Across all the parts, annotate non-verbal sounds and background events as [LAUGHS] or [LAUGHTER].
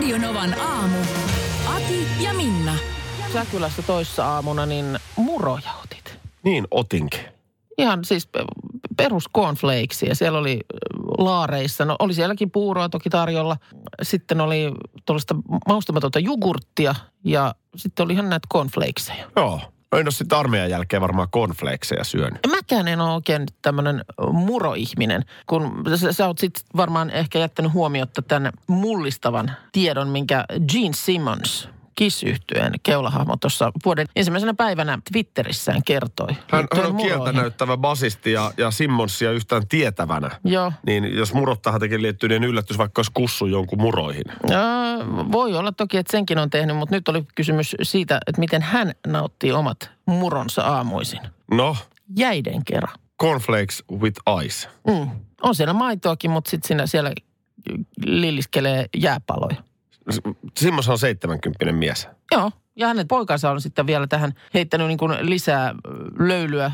Radionovan aamu. Ati ja Minna. Säkylässä toissa aamuna niin muroja otit. Niin otinkin. Ihan siis pe- perus cornflakesia. Siellä oli äh, laareissa, no oli sielläkin puuroa toki tarjolla. Sitten oli tuollaista maustamatonta jogurttia ja sitten oli ihan näitä cornflakeseja. Joo. No en ole sitten armeijan jälkeen varmaan cornflakeseja syönyt. Mäkään en ole oikein tämmöinen muroihminen, kun sä, sä oot sitten varmaan ehkä jättänyt huomiota tämän mullistavan tiedon, minkä Gene Simmons kiss keulahahmo tuossa vuoden ensimmäisenä päivänä Twitterissään kertoi. Hän, hän on kieltä näyttävä basisti ja, ja Simmonsia yhtään tietävänä. Joo. Niin jos murot tähän teki liittyy, niin yllätys vaikka olisi kussu jonkun muroihin. Ja, voi olla toki, että senkin on tehnyt, mutta nyt oli kysymys siitä, että miten hän nauttii omat muronsa aamuisin. No, Jäiden kerran. cornflakes with ice. Mm. On siellä maitoakin, mutta sitten siellä lilliskelee jääpaloja. Simmons on 70 mies. Joo, ja hänen poikansa on sitten vielä tähän heittänyt niin kuin lisää löylyä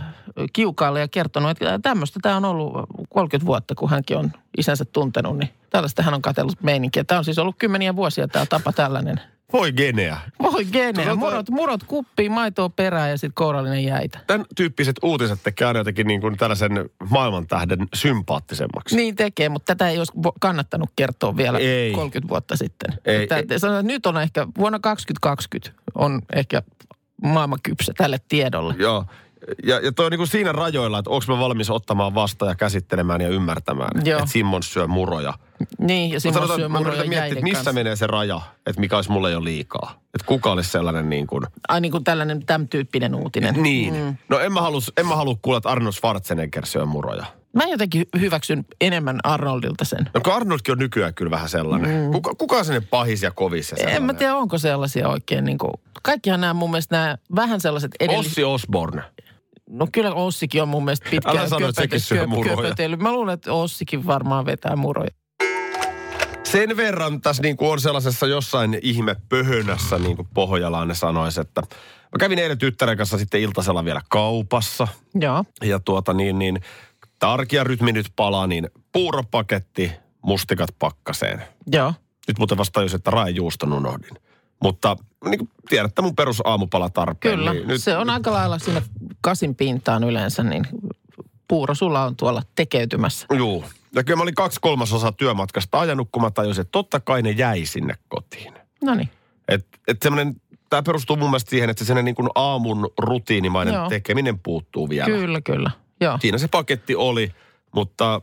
kiukaalle ja kertonut, että tämmöistä tämä on ollut 30 vuotta, kun hänkin on isänsä tuntenut, niin tällaista hän on katsellut meininkiä. Tämä on siis ollut kymmeniä vuosia tämä tapa tällainen. Voi geneä. Voi geneä, Tota- murot, murot kuppiin, maitoa perään ja sitten kourallinen jäitä. Tämän tyyppiset uutiset tekee aina jotenkin niin kuin tällaisen maailmantähden sympaattisemmaksi. Niin tekee, mutta tätä ei olisi kannattanut kertoa vielä Ei. 30 vuotta sitten. Ei, Että, ei. sanotaan, että nyt on ehkä, vuonna 2020 on ehkä maailman kypsä tälle tiedolle. Joo. Ja, ja toi on niin kuin siinä rajoilla, että onko mä valmis ottamaan vastaan ja käsittelemään ja ymmärtämään, Joo. että Simmons syö muroja. Niin, ja sanotaan, syö mä muroja yritän miettiä, että missä kanssa. menee se raja, että mikä olisi mulle jo liikaa. Että kuka olisi sellainen niin kuin... Ai niin kuin tällainen tämän tyyppinen uutinen. Niin. Mm. No en mä halua, en mä halua kuulla, että Arnold Schwarzenegger syö muroja. Mä jotenkin hyväksyn enemmän Arnoldilta sen. No kun Arnoldkin on nykyään kyllä vähän sellainen. Mm. Kuka, kuka on sellainen pahis ja kovis ja En mä tiedä, onko sellaisia oikein niin kuin, kaikkihan nämä mun mielestä nämä vähän sellaiset edelliset. Ossi Osborne. No kyllä Ossikin on mun mielestä pitkään Älä sano, muroja. köpötellyt. Mä luulen, että Ossikin varmaan vetää muroja. Sen verran tässä niin kuin on sellaisessa jossain ihme pöhönässä, niin kuin Pohjalainen sanoisi, että mä kävin eilen tyttären kanssa sitten iltasella vielä kaupassa. Joo. Ja tuota niin, niin tarkia rytmi nyt palaa, niin puuropaketti, mustikat pakkaseen. Joo. Nyt muuten vasta tajusin, että raejuuston unohdin. Mutta niin kuin tiedätte mun perusaamupala tarpeen. Kyllä. Niin nyt, Se on aika lailla siinä kasin pintaan yleensä, niin puuro sulla on tuolla tekeytymässä. Juu. Ja kyllä mä olin kaksi kolmasosaa työmatkasta ajanut, kun mä tajusin, että totta kai ne jäi sinne kotiin. No niin. Että et semmoinen, tämä perustuu mun mielestä siihen, että se niin kuin aamun rutiinimainen Joo. tekeminen puuttuu vielä. Kyllä, kyllä. Joo. Siinä se paketti oli, mutta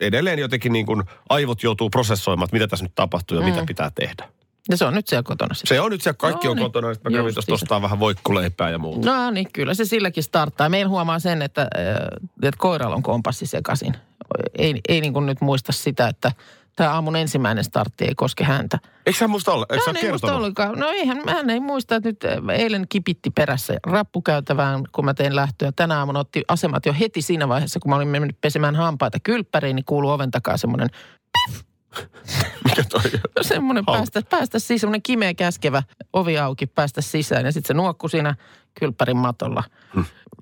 edelleen jotenkin niin kuin aivot joutuu prosessoimaan, että mitä tässä nyt tapahtuu ja mm. mitä pitää tehdä. Ja se on nyt siellä kotona sitten. Se on nyt siellä, kaikki No on niin. kotona, että mä kävin tuosta ostaa vähän voikkuleipää ja muuta. No niin, kyllä se silläkin starttaa. Meillä huomaa sen, että, äh, että koiralla on kompassi sekaisin. Ei, ei niin kuin nyt muista sitä, että tämä aamun ensimmäinen startti ei koske häntä. Eikö sä muista olla? Eikö sä Hän ei muista kertonut? ollenkaan. No eihän, hän ei muista, että nyt äh, eilen kipitti perässä rappukäytävään, kun mä tein lähtöä. Tänä aamuna otti asemat jo heti siinä vaiheessa, kun mä olin mennyt pesemään hampaita kylppäriin, niin kuuluu oven takaa semmoinen, [LAUGHS] Mikä toi? semmoinen Hau- päästä, päästä siis semmoinen kimeä käskevä ovi auki, päästä sisään. Ja sitten se nuokkui siinä kylppärin matolla.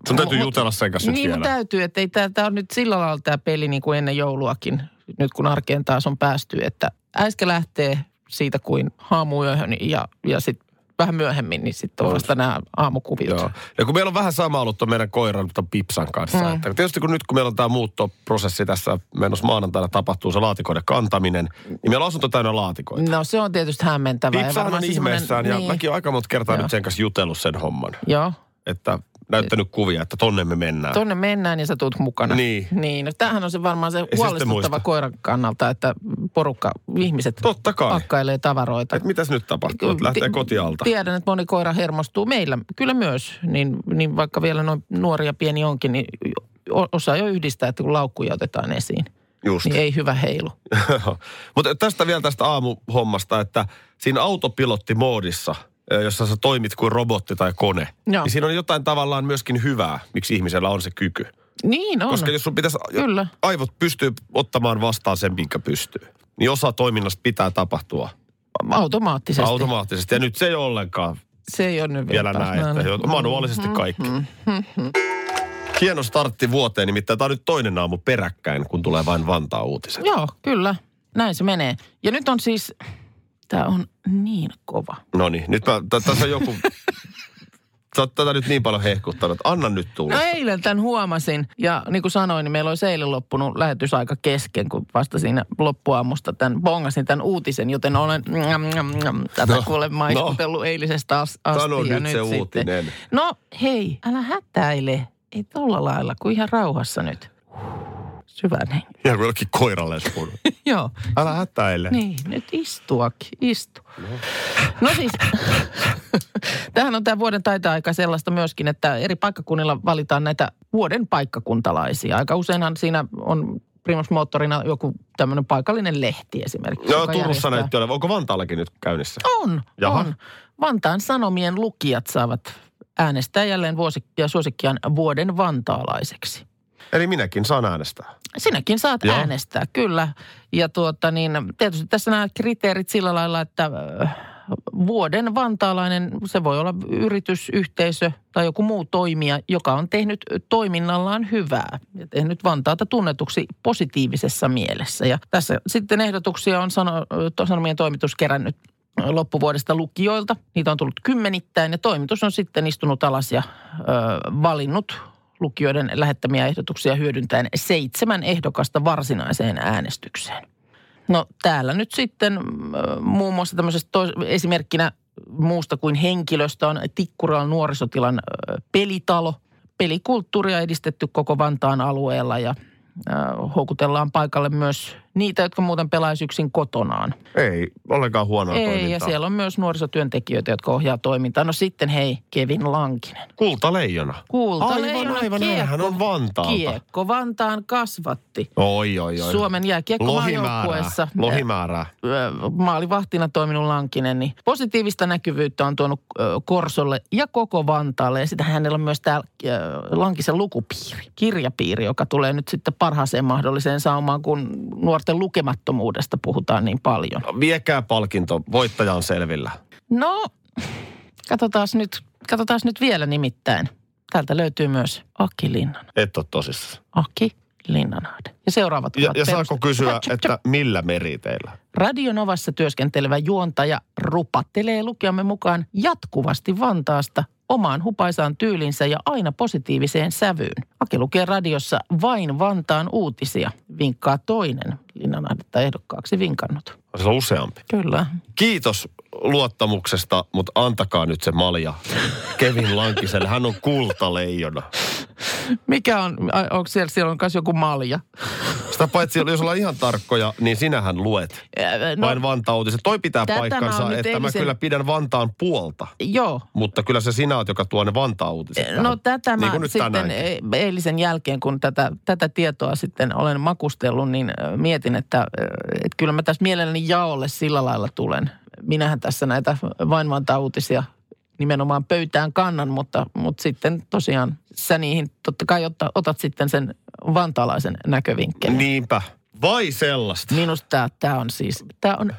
Sun täytyy Mut- jutella sen kanssa Niin, vielä. täytyy, että ei tämä on nyt sillä lailla tämä peli niin kuin ennen jouluakin, nyt kun arkeen taas on päästy, että äsken lähtee siitä kuin haamuyöhön ja, ja sitten vähän myöhemmin, niin sitten on vasta nämä aamukuviot. Joo. Ja kun meillä on vähän sama ollut meidän koiran Pipsan kanssa. Mm. Että tietysti kun nyt kun meillä on tämä muuttoprosessi tässä menossa maanantaina tapahtuu se laatikoiden kantaminen, niin meillä on asunto täynnä laatikoita. No se on tietysti hämmentävää. ja Pipsahan on ihmeessään ja niin, mäkin olen aika monta kertaa Joo. nyt sen kanssa jutellut sen homman. Joo, Että näyttänyt kuvia, että tonne me mennään. tonne mennään ja sä tuut mukana. Niin. Niin, no tämähän on se varmaan se huolestuttava koiran kannalta, että porukka, ihmiset Totta kai. pakkailee tavaroita. Et mitäs nyt tapahtuu, että lähtee Ti- kotialta. Tiedän, että moni koira hermostuu meillä, kyllä myös, niin, niin vaikka vielä noin nuoria pieni onkin, niin osaa jo yhdistää, että kun laukkuja otetaan esiin. Just. niin ei hyvä heilu. [LAUGHS] Mutta tästä vielä tästä aamuhommasta, että siinä autopilottimoodissa, jossa sä toimit kuin robotti tai kone, Joo. niin siinä on jotain tavallaan myöskin hyvää, miksi ihmisellä on se kyky. Niin on. Koska jos sun pitäisi, Kyllä. aivot pystyy ottamaan vastaan sen, minkä pystyy, niin osa toiminnasta pitää tapahtua Automaattisesti. automaattisesti. Ja nyt se ei ole ollenkaan Se ei ole nyt vielä näin, että näin. manuaalisesti kaikki. Hieno startti vuoteen, nimittäin tämä on nyt toinen aamu peräkkäin, kun tulee vain Vantaa uutiset. Joo, kyllä. Näin se menee. Ja nyt on siis, tämä on niin kova. No niin, nyt mä, t- tässä on joku... [LAUGHS] Sä oot tätä nyt niin paljon hehkuttanut, anna nyt tulla. No eilen tämän huomasin ja niin kuin sanoin, niin meillä olisi eilen loppunut lähetysaika kesken, kun vasta siinä loppuaamusta tämän bongasin tämän uutisen, joten olen njam, njam, njam, tätä No, kuule maiskutellut no. eilisestä as- asti. Sano ja nyt se sitten. uutinen. No hei, älä hätäile. Ei tolla lailla, kuin ihan rauhassa nyt. Syvän hengen. Kuin jollekin koiralle. [LAUGHS] Joo. Älä hätäile. Niin, nyt istuakin, istu. No siis, [LAUGHS] tämähän on tämä vuoden taita-aika sellaista myöskin, että eri paikkakunnilla valitaan näitä vuoden paikkakuntalaisia. Aika useinhan siinä on primusmoottorina joku tämmöinen paikallinen lehti esimerkiksi. Joo, joka Turussa järjestää- näytti olevan. Onko Vantaallakin nyt käynnissä? On, Jaha. on. Vantaan Sanomien lukijat saavat äänestää jälleen vuosikki ja suosikkiaan vuoden vantaalaiseksi. Eli minäkin saan äänestää. Sinäkin saat Joo. Äänestää, kyllä. Ja tuota niin, tietysti tässä nämä kriteerit sillä lailla, että äh, vuoden vantaalainen, se voi olla yritys, yhteisö tai joku muu toimija, joka on tehnyt toiminnallaan hyvää ja tehnyt Vantaata tunnetuksi positiivisessa mielessä. Ja tässä sitten ehdotuksia on sano, Sanomien toimitus kerännyt loppuvuodesta lukijoilta. Niitä on tullut kymmenittäin ja toimitus on sitten istunut alas ja ö, valinnut lukijoiden lähettämiä ehdotuksia hyödyntäen seitsemän ehdokasta varsinaiseen äänestykseen. No täällä nyt sitten ö, muun muassa tämmöisestä tois- esimerkkinä muusta kuin henkilöstä on Tikkuran nuorisotilan ö, pelitalo. Pelikulttuuria edistetty koko Vantaan alueella ja ö, houkutellaan paikalle myös niitä, jotka muuten pelaisi yksin kotonaan. Ei ollenkaan huonoa Ei, toimintaa. ja siellä on myös nuorisotyöntekijöitä, jotka ohjaa toimintaa. No sitten hei, Kevin Lankinen. Kultaleijona. Kulta Aivan, Leijona aivan, kiekko, hän on Vantaalta. Kiekko Vantaan kasvatti. Oi, oi, oi. Suomen jääkiekkomaajoukkueessa. Lohimäärää. Maalivahtina toiminut Lankinen, niin positiivista näkyvyyttä on tuonut Korsolle ja koko Vantaalle. Ja sitten hänellä on myös tämä Lankisen lukupiiri, kirjapiiri, joka tulee nyt sitten parhaaseen mahdolliseen saumaan, kun nuorten lukemattomuudesta puhutaan niin paljon. Viekää palkinto, voittaja on selvillä. No, katsotaan nyt, katsotaan nyt vielä nimittäin. Täältä löytyy myös Aki Linnan. Et ole tosissaan. Aki Linnanahde. Ja seuraavat Ja, ja saako kysyä, tchop. että millä meriteillä? Radio Novassa työskentelevä juontaja rupattelee lukijamme mukaan jatkuvasti Vantaasta omaan hupaisaan tyylinsä ja aina positiiviseen sävyyn. Aki lukee radiossa vain Vantaan uutisia. Vinkkaa toinen Linnanahdetta ehdokkaaksi vinkannut. Se on useampi. Kyllä. Kiitos luottamuksesta, mutta antakaa nyt se malja Kevin Lankiselle. Hän on kultaleijona. Mikä on, onko siellä, siellä on myös joku malja? Sitä paitsi, jos ollaan ihan tarkkoja, niin sinähän luet No, vain Vantaan uutiset. Toi pitää Tätä mä paikkansa, että mä eilisen- kyllä pidän Vantaan puolta. joo. Mutta kyllä se sinä oot, joka tuo ne Vantaan uutiset No tähän. tätä niin mä nyt sitten tänäänkin. eilisen jälkeen, kun tätä, tätä tietoa sitten olen makustellut, niin mietin, että, että kyllä mä tässä mielelläni jaolle sillä lailla tulen. Minähän tässä näitä vain vantaa uutisia nimenomaan pöytään kannan, mutta, mutta sitten tosiaan sä niihin totta kai otta, otat sitten sen vantaalaisen näkövinkkelin. Niinpä. Vai sellaista? Minusta tämä, tämä on siis, tämä on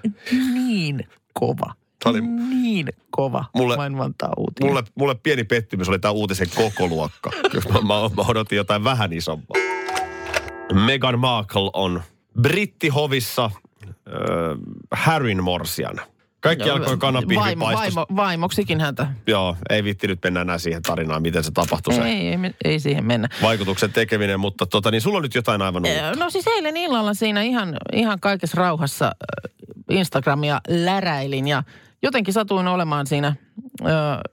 niin kova. Tää oli- niin kova Mulle- vantaa uutinen. Mulle, mulle pieni pettymys oli tämä uutisen koko luokka. [LAUGHS] Jos mä, mä, mä odotin jotain vähän isompaa. Meghan Markle on brittihovissa äh, Harryn morsian. Kaikki Joo, alkoi kanapiiri vaimo, vaimo, Vaimoksikin häntä. Joo, ei vitti nyt mennä enää siihen tarinaan, miten se tapahtui se Ei, ei, ei siihen mennä. vaikutuksen tekeminen, mutta tota, niin sulla on nyt jotain aivan uutta. No siis eilen illalla siinä ihan, ihan kaikessa rauhassa ö, Instagramia läräilin ja jotenkin satuin olemaan siinä ö,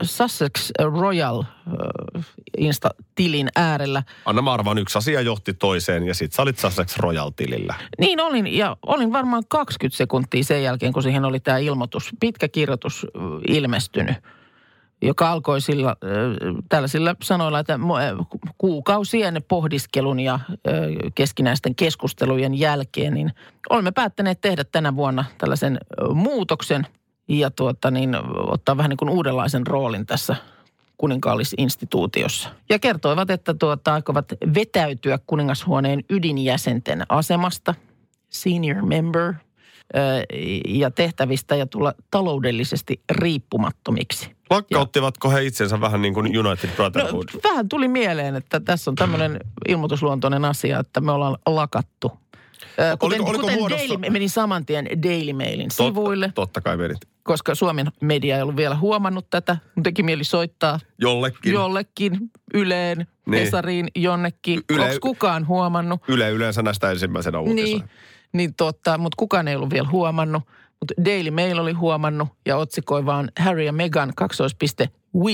Sussex Royal ö, Insta-tilin äärellä. Anna mä arvaan, yksi asia johti toiseen ja sit sä olit Sussex Royal-tilillä. Niin olin ja olin varmaan 20 sekuntia sen jälkeen, kun siihen oli tämä ilmoitus, pitkä kirjoitus ö, ilmestynyt. joka alkoi sillä, tällaisilla sanoilla, että kuukausien pohdiskelun ja keskinäisten keskustelujen jälkeen, niin olemme päättäneet tehdä tänä vuonna tällaisen muutoksen ja tuota niin, ottaa vähän niin kuin uudenlaisen roolin tässä kuninkaallisinstituutiossa. Ja kertoivat, että tuota, aikovat vetäytyä kuningashuoneen ydinjäsenten asemasta, senior member, ja tehtävistä ja tulla taloudellisesti riippumattomiksi. Lakkauttivatko he itsensä vähän niin kuin United No, Brotherhood? vähän tuli mieleen, että tässä on tämmöinen ilmoitusluontoinen asia, että me ollaan lakattu. Kuten, oliko kuten muodossa- Daily, menin saman tien Daily Mailin Totta- sivuille, Totta kai menit. Koska Suomen media ei ollut vielä huomannut tätä. Mun teki mieli soittaa Jollekin. jollekin, Yleen, Niin. Hesariin, jonnekin. Yle- Onko kukaan huomannut? Yle yleensä näistä ensimmäisenä uutisoi. Niin, niin totta, mutta kukaan ei ollut vielä huomannut. Mutta Daily Mail oli huomannut ja otsikoi vaan Harry ja Meghan kaksoispiste we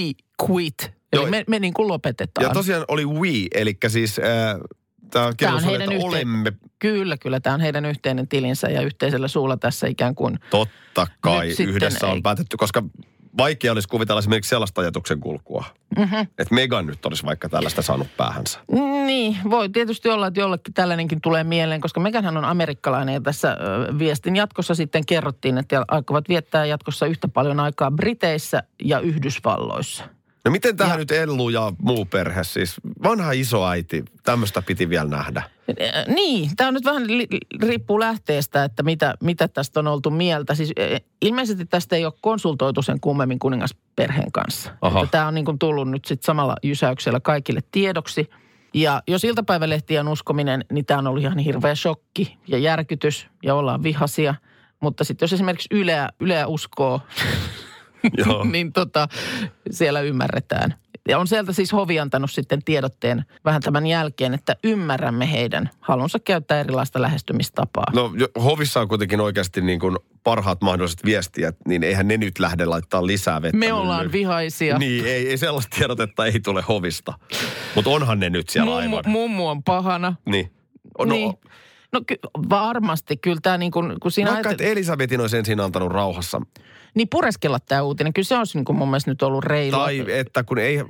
quit. Eli Joo. me, me niin kuin lopetetaan. Ja tosiaan oli we, eli siis äh, tämä kirjoitus oli, heidän että yhteen- olemme Kyllä, kyllä. Tämä on heidän yhteinen tilinsä ja yhteisellä suulla tässä ikään kuin. totta kai Nyt yhdessä on ei- päätetty, koska vaikea olisi kuvitella esimerkiksi sellaista ajatuksen kulkua. Mm-hmm. Että Megan nyt olisi vaikka tällaista saanut päähänsä. Niin, voi tietysti olla, että jollekin tällainenkin tulee mieleen, koska Meganhan on amerikkalainen ja tässä viestin jatkossa sitten kerrottiin, että aikovat viettää jatkossa yhtä paljon aikaa Briteissä ja Yhdysvalloissa. No miten tähän Ja- nyt Ellu ja muu perhe, siis vanha isoäiti, tämmöistä piti vielä nähdä. Äh, Niin, tämä on nyt vähän li- riippuu lähteestä, että mitä, mitä tästä on oltu mieltä. Siis äh, ilmeisesti tästä ei ole konsultoitu sen kummemmin kuningasperheen kanssa. Aha. Että tämä on niin kuin tullut nyt sitten samalla jysäyksellä kaikille tiedoksi. Ja jos iltapäivälehtien uskominen, niin tämä on ollut ihan hirveä shokki ja järkytys ja ollaan vihasia. Mutta sitten jos esimerkiksi Yleä, Yleä uskoo. [LAUGHS] [LAUGHS] niin tota, siellä ymmärretään. Ja on sieltä siis hovi antanut sitten tiedotteen vähän tämän jälkeen, että ymmärrämme heidän halunsa käyttää erilaista lähestymistapaa. No hovissa on kuitenkin oikeasti niin kuin parhaat mahdolliset viestijät, niin eihän ne nyt lähde laittaa lisää vettä. Me ollaan vihaisia. Niin, ei, ei sellaista tiedotetta ei tule hovista. Mutta onhan ne nyt siellä Mummu, aivan. mummu on pahana. Niin. No, niin. No ky- varmasti, kyllä tämä niin kuin, kun siinä Vaikka, ajattel- että Elisabetin olisi ensin antanut rauhassa. niin pureskella tämä uutinen, kyllä se olisi niin kuin mun mielestä nyt ollut reilu. Tai että kun ei,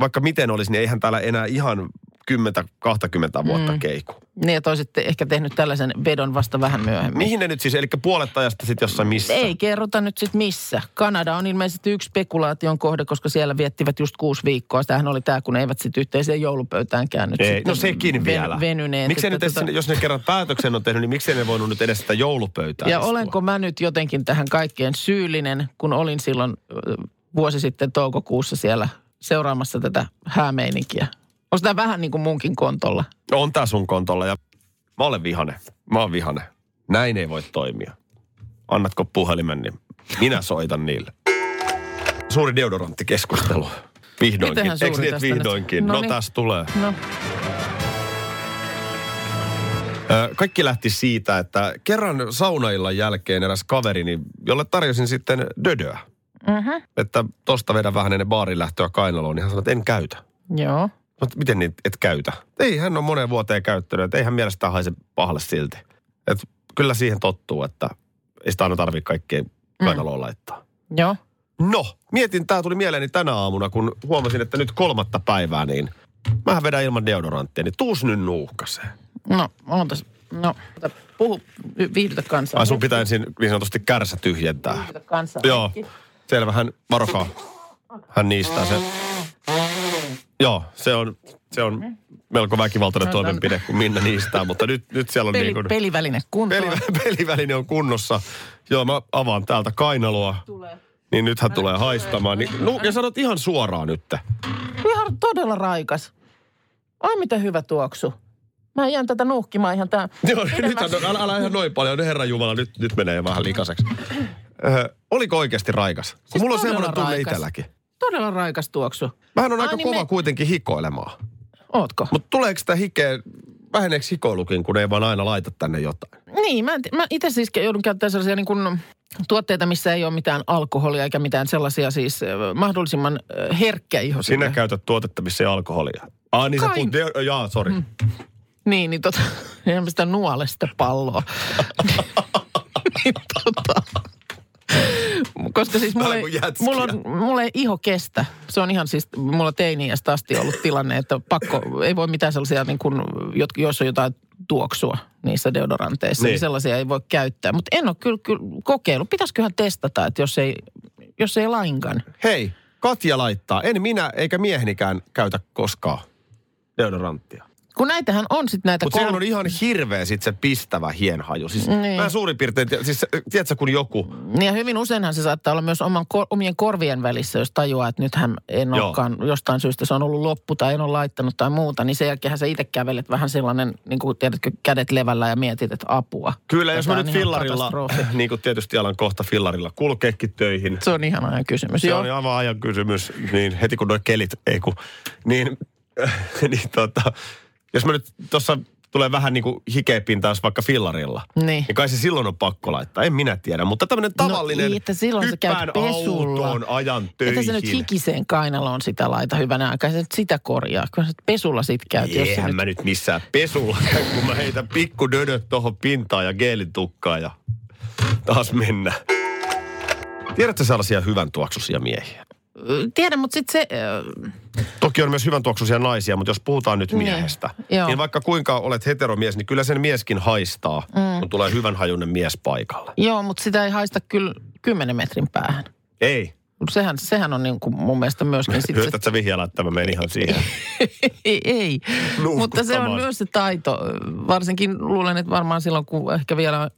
vaikka miten olisi, niin eihän täällä enää ihan 10-20 vuotta mm. keiku. Niin, että olisitte ehkä tehnyt tällaisen vedon vasta vähän myöhemmin. Mihin ne nyt siis, eli puolet ajasta sitten jossain missä? Ei kerrota nyt sitten missä. Kanada on ilmeisesti yksi spekulaation kohde, koska siellä viettivät just kuusi viikkoa. Tämähän oli tämä, kun ne eivät sitten yhteiseen joulupöytäänkään nyt Ei, no sekin ven- vielä. venyneet. Miksei Että nyt tota- jos ne kerran päätöksen on tehnyt, niin miksei ne voinut nyt edes sitä joulupöytää Ja istua? olenko mä nyt jotenkin tähän kaikkeen syyllinen, kun olin silloin vuosi sitten toukokuussa siellä seuraamassa tätä häämeininkiä? Onko tämä vähän niin kuin munkin kontolla? On tää sun kontolla ja mä olen vihane. Mä oon vihane. Näin ei voi toimia. Annatko puhelimen, niin minä soitan niille. Suuri deodoranttikeskustelu. Vihdoinkin. Mitenhän suuri Eikö niin, että tästä nyt? vihdoinkin? No No, niin. tässä tulee. No, Ö, Kaikki lähti siitä, että kerran saunaillan jälkeen eräs kaverini, jolle tarjosin sitten dödöä. mm-hmm. Että tosta vedän vähän ennen baarin lähtöä kainaloon, niin hän sanoi, että en käytä. joo. Mutta miten niin et käytä? Ei, hän on moneen vuoteen käyttänyt, että eihän mielestään haise pahalle silti. Et kyllä siihen tottuu, että ei sitä aina tarvitse kaikkea kainaloon laittaa. Joo. No, mietin, tämä tuli mieleeni tänä aamuna, kun huomasin, että nyt kolmatta päivää, niin mähän vedän ilman deodoranttia, niin tuus nyt nuuhkaseen. No, on tässä. No, puhu, viihdytä kansaa. Ai sun pitää ensin niin sanotusti kärsä tyhjentää. Viihdytä kansaa. Joo, selvä, hän, varokaa. Hän niistää sen. Joo, se on, se on melko väkivaltainen No, toimenpide, kun Minna niistää, mutta nyt, nyt siellä on Peli, niin kuin... peliväline kuntoon. Peli, [LAUGHS] peliväline on kunnossa. Joo, mä avaan täältä kainaloa. Tulee. Niin nythän tulee haistamaan. Niin, no, ja sanot ihan suoraan nyt. Ihan todella raikas. Ai mitä hyvä tuoksu. Mä jään tätä nuhkimaan ihan tää. [LAUGHS] Joo, nythän, on- älä, älä ihan noin paljon. Herran Jumala, nyt, nyt menee vähän likaseksi. Ö, oliko oikeasti raikas? Siis mulla on semmoinen tunne itselläkin. Todella raikas tuoksu. Vähän on Ai aika niin kova me- kuitenkin hikoilemaan. Ootko? Mutta tuleeko sitä hikeä, väheneekö hikoilukin, kun ei vaan aina laita tänne jotain? Niin, mä, en mä itse siis joudun käyttämään sellaisia niin kuin tuotteita, missä ei ole mitään alkoholia eikä mitään sellaisia siis mahdollisimman ö, herkkäihoisia. Sinä käytät tuotetta, missä ei alkoholia. Ah, niin sä Kai- puhut, de- jaa, sori. Mm. Niin, niin tota, [LAUGHS] enemmän sitä nuolesta palloa. [LAUGHS] niin tota, Koska siis jätskiä. mulla, on, mulla ei iho kestä. Se on ihan siis, mulla teiniästä asti ollut tilanne, että pakko, ei voi mitään sellaisia, niin kuin, jos on jotain tuoksua niissä deodoranteissa, niin, Niin. niin sellaisia ei voi käyttää. Mutta en ole kyllä, kyllä kokeillut. Pitäisiköhän testata, että jos ei, jos ei lainkaan. Hei, Katja laittaa. En minä eikä miehenikään käytä koskaan deodoranttia. Kun näitähän on sitten näitä... Mutta kol- on ihan hirveä sit se pistävä hienhaju. Siis Niin. mä suurin piirtein, siis tiedätkö kun joku, Niin Ja hyvin useinhan se saattaa olla myös oman, omien korvien välissä, jos tajuaa, että nythän en Joo. olekaan jostain syystä se on ollut loppu tai en ole laittanut tai muuta, niin sen jälkeen sä itse kävelet vähän sellainen, niin kuin tiedätkö, kädet levällä ja mietit, että apua. kyllä jos mä nyt fillarilla, [CLEARS THROAT] niin kuin tietysti alan kohta fillarilla kulkeekin töihin. Se on ihan ajan kysymys. Se Joo. on aivan ajan kysymys, niin heti kun nuo kelit, ei kun, niin, [CLEARS THROAT] niin tota, jos mä nyt tuossa tulee vähän niin kuin jos vaikka fillarilla, Niin. niin kai se silloin on pakko laittaa, en minä tiedä. Mutta tämmöinen tavallinen No, että silloin sä käyt pesulla. autoon, ajan töihin. Että sä nyt hikiseen kainaloon sitä laita hyvänä aikaa, sä nyt sitä korjaa. Kyllä sä pesulla sit käyt, jos Eihän nyt... mä nyt missään pesulla, käy, kun mä heitän pikku dödöt tuohon pintaan ja geelin tukkaan ja taas mennä. Tiedätkö sellaisia hyvän tuoksuisia miehiä? Tiedän, mutta sitten se... äh, Toki on myös hyvän tuoksuisia naisia, mutta jos puhutaan nyt Niin, miehestä, joo. niin vaikka kuinka olet heteromies, niin kyllä sen mieskin haistaa, mm. kun tulee hyvän hajunen mies paikalle. Joo, mutta sitä ei haista kyllä 10 metrin päähän. Ei. Sehän, sehän on niin kuin mun mielestä myöskin sit se, Hyötät sä vihjalla, että mä menen ihan siihen. [LAUGHS] ei, ei. mutta se on myös se taito. Varsinkin luulen, että varmaan silloin, kun ehkä vielä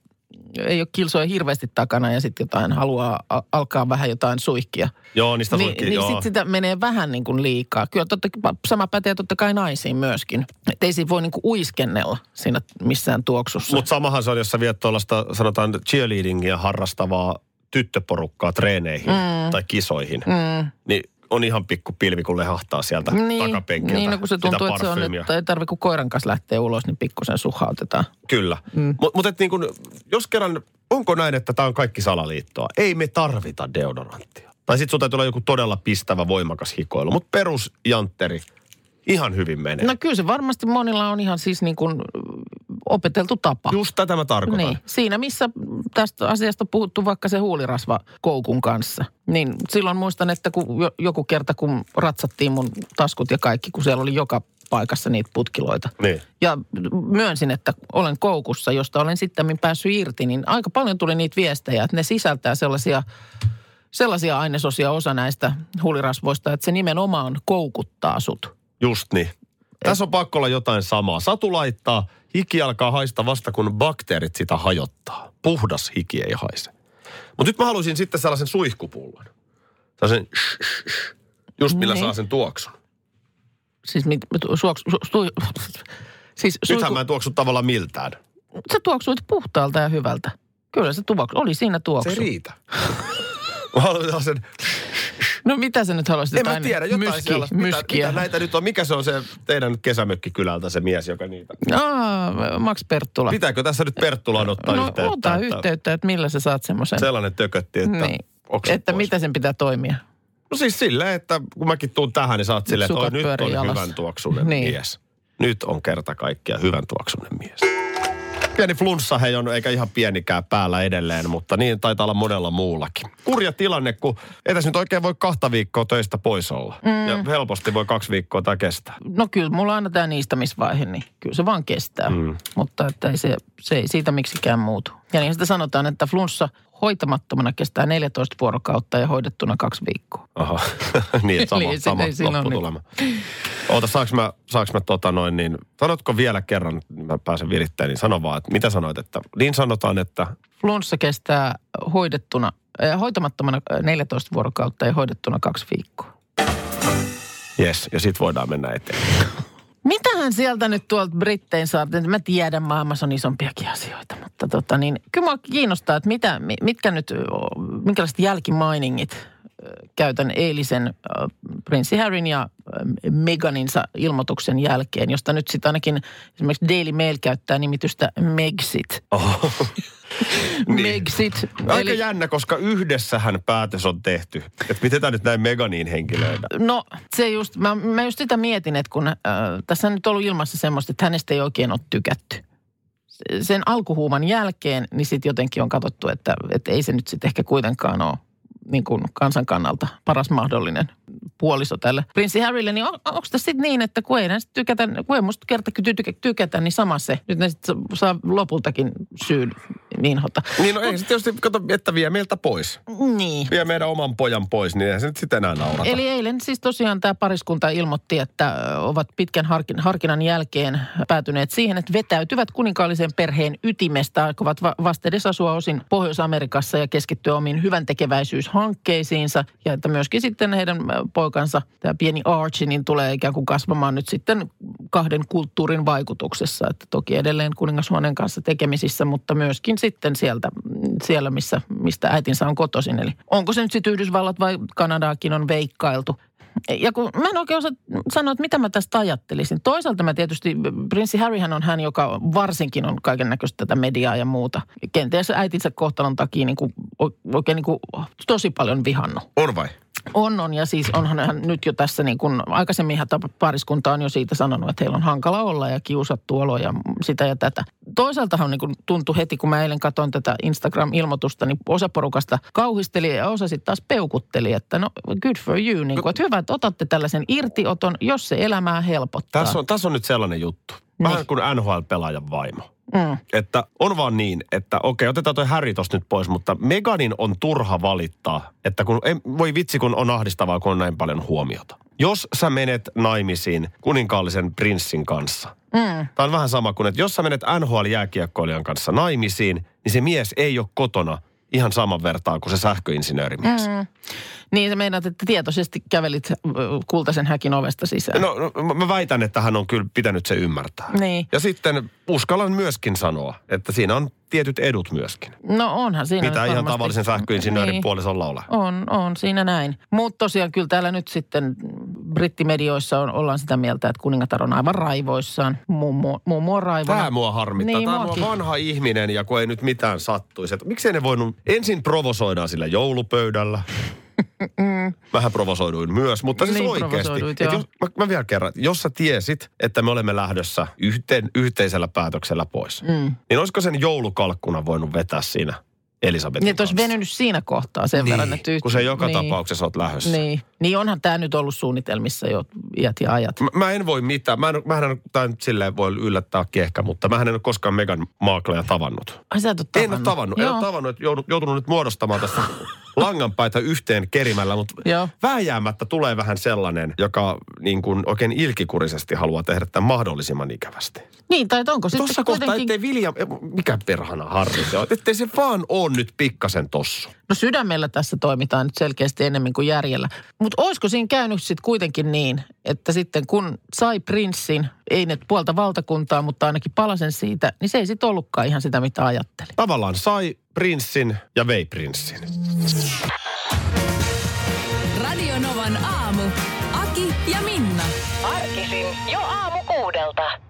ei ole kilsoja hirveästi takana ja sitten jotain haluaa alkaa vähän jotain suihkia. joo, niistä Niin, sulki, niin sitten sitä menee vähän niin kuin liikaa. Kyllä totta, sama pätee totta kai naisiin myöskin. Että ei siinä voi niin kuin uiskennella siinä missään tuoksussa. Mutta samahan se on, jos sä viet tuollaista, sanotaan cheerleadingia harrastavaa tyttöporukkaa treeneihin mm. tai kisoihin, Mm. niin on ihan pikku pilvi, kun lehahtaa sieltä takapenkiltä. niin no kun se tuntuu, että se on, että ei tarvitse kun koiran kanssa lähteä ulos, niin pikkusen suhautetaan. Kyllä. Mm. Mutta mut et niin kun, jos kerran, onko näin, että tämä on kaikki salaliittoa? Ei me tarvita deodoranttia. Tai sitten sun täytyy olla joku todella pistävä, voimakas hikoilu. Mutta perusjantteri ihan hyvin menee. No kyllä se varmasti monilla on ihan siis niin kuin opeteltu tapa. Just tätä mä tarkoitan. Niin, siinä missä tästä asiasta puhuttu vaikka se huulirasva koukun kanssa. Niin silloin muistan, että kun jo- joku kerta kun ratsattiin mun taskut ja kaikki, kun siellä oli joka paikassa niitä putkiloita. Niin. Ja myönsin, että olen koukussa, josta olen sitten päässyt irti, niin aika paljon tuli niitä viestejä, että ne sisältää sellaisia, sellaisia ainesosia osa näistä huulirasvoista, että se nimenomaan koukuttaa sut. Just niin. Tässä on pakko olla jotain samaa. Satu laittaa, hiki alkaa haista vasta kun bakteerit sitä hajottaa. Puhdas hiki ei haise. Mutta nyt mä haluaisin sitten sellaisen suihkupullon. Sellaisen shh, shh, shh. just millä Niin. saa sen tuoksun. Siis, mit, suoks, su, stu, [LAUGHS] siis Nythän suihku- mä en tuoksu tavallaan miltään. sä tuoksuit puhtaalta ja hyvältä. Kyllä se tuoksu, oli siinä tuoksu. Se ei riitä. [LAUGHS] Mä haluan sellaisen, No mitä sä nyt haluaisit? en mä tiedä, jotain myski, sellaista. Mitä, myskiä. mitä näitä nyt on? Mikä se on se teidän kesämökkikylältä se mies, joka niitä? Aa, Max Perttula. Pitääkö tässä nyt Perttulaan ottaa no yhteyttä? ota että yhteyttä, että millä sä saat semmoisen. Sellainen tökötti, että niin. Että pois. mitä sen pitää toimia. No siis silleen, että kun mäkin tuun tähän, niin oot silleen, että Sukat "Oi, nyt on jalassa." hyvän tuoksunen Niin. mies. Nyt on kerta kaikkiaan hyvän tuoksunen mies. Pieni flunssa hei on, eikä ihan pienikään päällä edelleen, mutta niin taitaa olla monella muullakin. Kurja tilanne, kun ei tässä nyt oikein voi kahta viikkoa töistä pois olla. Mm. Ja helposti voi kaksi viikkoa tämä kestää. No kyllä, mulla on aina tämä niistämisvaihe, niin kyllä se vaan kestää. Mm. Mutta että ei se, se ei siitä miksikään muutu. Ja niin sitä sanotaan, että flunssa hoitamattomana kestää 14 vuorokautta ja hoidettuna kaksi viikkoa. Aha, [LAUGHS] niin [LAUGHS] sama, se- sama lopputulema. Oota, saaks mä, saaks mä tota noin niin, sanotko vielä kerran, niin mä pääsen virittämään, niin sano vaan, että mitä sanoit, että niin sanotaan, että Flunssa kestää hoidettuna, äh, hoitamattomana äh, 14 vuorokautta ja hoidettuna kaksi viikkoa. jes, ja sit voidaan mennä eteenpäin. [LAUGHS] Mitähän sieltä nyt tuolta Brittein saatte? Mä tiedän, maailmassa on isompiakin asioita, mutta tota niin, kyllä mua kiinnostaa, että mitä, mi- mitkä nyt, minkälaiset jälkimainingit käytän eilisen ö, prinssi Harryn ja ö, Meganinsa ilmoituksen jälkeen, josta nyt sitten ainakin esimerkiksi Daily Mail käyttää nimitystä Megxit. Oho. [LAUGHS] Niin. Megxit. Aika jännä, koska yhdessähän päätös on tehty. Että miten tämä nyt näin Meganiin henkilöidä? No se just, mä, mä just sitä mietin, että kun äh, tässä on nyt ollut ilmassa semmoista, että hänestä ei oikein ole tykätty. Se- Sen alkuhuuman jälkeen, niin sitten jotenkin on katsottu, että, että ei se nyt sitten ehkä kuitenkaan ole niin kuin kansan kannalta paras mahdollinen puoliso tälle prinssi Harrylle, niin on, onko tässä sitten niin, että kun ei näistä tykätä, kun ei musta kerta tykätä, tykätä, niin sama se. Nyt ne sitten saa lopultakin syyn inhota. Niin no ei se tietysti, kato, että vie meiltä pois. Niin. Vie meidän oman pojan pois, niin eihän se nyt sitten enää naurata. Eli eilen siis tosiaan tämä pariskunta ilmoitti, että ovat pitkän harkin, harkinnan jälkeen päätyneet siihen, että vetäytyvät kuninkaallisen perheen ytimestä, aikovat va- vastedes asua osin Pohjois-Amerikassa ja keskittyä omiin hyvän tekeväisyyshankkeisiinsa. Ja että myöskin sitten heidän poikansa, tämä pieni Archie, niin tulee ikään kuin kasvamaan nyt sitten kahden kulttuurin vaikutuksessa. Että toki edelleen kuningashuoneen kanssa tekemisissä, mutta myöskin sitten sieltä, siellä, missä, mistä äitinsä on kotoisin. Eli onko se nyt sitten Yhdysvallat vai Kanadaakin on veikkailtu. Ja kun mä en oikein osaa sanoa, että mitä mä tästä ajattelisin. Toisaalta mä tietysti, prinssi Harryhän on hän, joka varsinkin on kaiken näköistä tätä mediaa ja muuta. Kenties äitinsä kohtalon takia niin kuin, oikein niin kuin, tosi paljon vihannut. On vai? On, on. Ja siis onhan hän nyt jo tässä niin kuin, aikaisemminhan tämä pariskunta on jo siitä sanonut, että heillä on hankala olla ja kiusattu olo ja sitä ja tätä. Toisaaltahan niin kuin tuntui heti, kun mä eilen katsoin tätä Instagram-ilmoitusta, niin osa porukasta kauhisteli ja osa sitten taas peukutteli, että no good for you. Niin kuin, että hyvä, että otatte tällaisen irtioton, jos se elämää helpottaa. Tässä on, tässä on nyt sellainen juttu. Vähän Niin. kuin NHL-pelaajan vaimo. Mm. Että on vaan niin, että okei, otetaan toi Harry tosta nyt pois, mutta Meganin on turha valittaa, että kun, ei, voi vitsi kun on ahdistavaa, kun on näin paljon huomiota. Jos sä menet naimisiin kuninkaallisen prinssin kanssa, Mm. tämä on vähän sama kuin, että jos sä menet NHL-jääkiekkoilijan kanssa naimisiin, niin se mies ei ole kotona ihan saman vertaa kuin se sähköinsinöörimies. Mm. Niin sä meinaat, että tietoisesti kävelit kultaisen häkin ovesta sisään. No, no mä- väitän, että hän on kyllä pitänyt se ymmärtää. Niin. Ja sitten uskallan myöskin sanoa, että siinä on tietyt edut myöskin. No onhan siinä Mitä ihan varmasti. tavallisen sähköinsinöörin Niin. puolisolla ole. On, on siinä näin. Mutta tosiaan kyllä täällä nyt sitten brittimedioissa on, ollaan sitä mieltä, että kuningatar on aivan raivoissaan. Mummo, mummo on raivona. Tämä mua harmittaa. Niin, Tämä on vanha ihminen ja kun ei nyt mitään sattuisi. Että miksei ne voinut, ensin provosoidaan sillä joulupöydällä. Vähän provosoiduin myös, mutta siis Niin, oikeasti. jos, mä, mä vielä kerran, jos sä tiesit, että me olemme lähdössä yhteen, yhteisellä päätöksellä pois, Mm. niin olisiko sen joulukalkkuna voinut vetää siinä Elisabetin Niin, että olisi venynyt siinä kohtaa sen verran, että yht- kun se joka niin, tapauksessa oot lähdössä. Niin. niin onhan tämä nyt ollut suunnitelmissa jo iät ja ajat. Mä, mä en voi mitään. Mä en, mähän en, tämä nyt silleen voi yllättää ehkä, mutta mä en ole koskaan Megan Marklea tavannut. Ai sä et ole En tavannut. ole tavannut. En Joo. ole tavannut, että joutunut nyt muodostamaan tästä langanpaita yhteen kerimällä, mutta vääjäämättä tulee vähän sellainen, joka niin kuin oikein ilkikurisesti haluaa tehdä tämän mahdollisimman ikävästi. Niin, tai onko sitten Tuossa kohtaa, kuitenkin... ettei William, mikä perhana Harri se on, ettei se vaan on nyt pikkasen tossu. No sydämellä tässä toimitaan nyt selkeästi enemmän kuin järjellä. Mutta olisiko siinä käynyt sitten kuitenkin niin, että sitten kun sai prinssin, ei nyt puolta valtakuntaa, mutta ainakin palasen siitä, niin se ei sitten ollutkaan ihan sitä, mitä ajatteli. Tavallaan sai prinssin ja vei prinssin. Radio Novan aamu. Aki ja Minna. Arkisin jo aamu kuudelta.